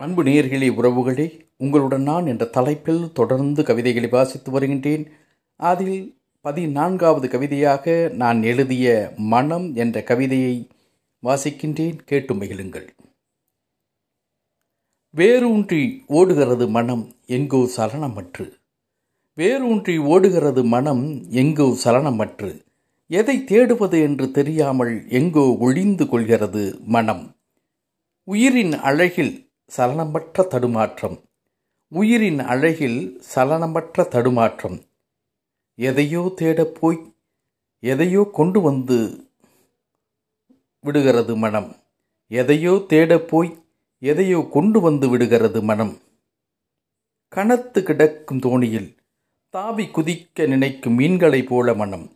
அன்பு நேர்களே உறவுகளே உங்களுடன் நான் என்ற தலைப்பில் தொடர்ந்து கவிதைகளை வாசித்து வருகின்றேன். அதில் பதினான்காவது கவிதையாக நான் எழுதிய மனம் என்ற கவிதையை வாசிக்கின்றேன். கேட்டு மகிழுங்கள். வேரூன்றி ஓடுகிறது மனம் எங்கோ சலனமற்று. வேரூன்றி ஓடுகிறது மனம் எங்கோ சலனமற்று. எதை தேடுவது என்று தெரியாமல் எங்கோ ஒளிந்து கொள்கிறது மனம். உயிரின் அழகில் சலனமற்ற தடுமாற்றம். உயிரின் அழகில் சலனமற்ற தடுமாற்றம். எதையோ தேடப் போய் எதையோ கொண்டு வந்து விடுகிறது மனம். எதையோ தேடப் போய் எதையோ கொண்டு வந்து விடுகிறது மனம். கனத்து கிடக்கும் தோணியில் தாவி குதிக்க நினைக்கும் மீன்களைப் போல மனம்.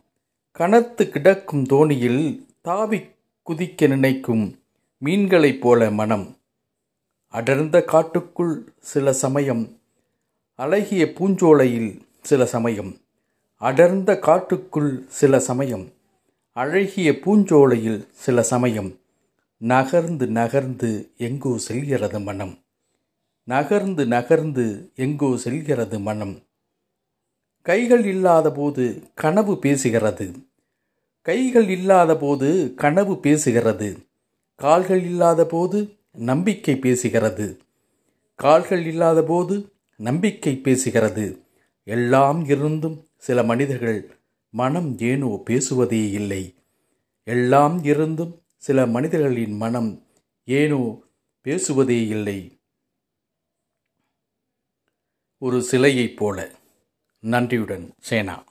கனத்து கிடக்கும் தோணியில் தாவி குதிக்க நினைக்கும் மீன்களைப் போல மனம். அடர்ந்த காட்டுக்குள் சில சமயம் அழகிய பூஞ்சோலையில் சில சமயம் அடர்ந்த காட்டுக்குள் சில சமயம் அழகிய பூஞ்சோலையில் சில சமயம் நகர்ந்து நகர்ந்து எங்கோ செல்கிறது மனம். நகர்ந்து நகர்ந்து எங்கோ செல்கிறது மனம். கைகள் இல்லாத போது கனவு பேசுகிறது. கைகள் இல்லாத போது கனவு பேசுகிறது. கால்கள் இல்லாத போது நம்பிக்கை பேசுகிறது. கால்கள் இல்லாதபோது நம்பிக்கை பேசுகிறது. எல்லாம் இருந்தும் சில மனிதர்கள் மனம் ஏனோ பேசுவதே இல்லை. எல்லாம் இருந்தும் சில மனிதர்களின் மனம் ஏனோ பேசுவதே இல்லை. ஒரு சிலையைப் போல. நன்றியுடன் சேனா.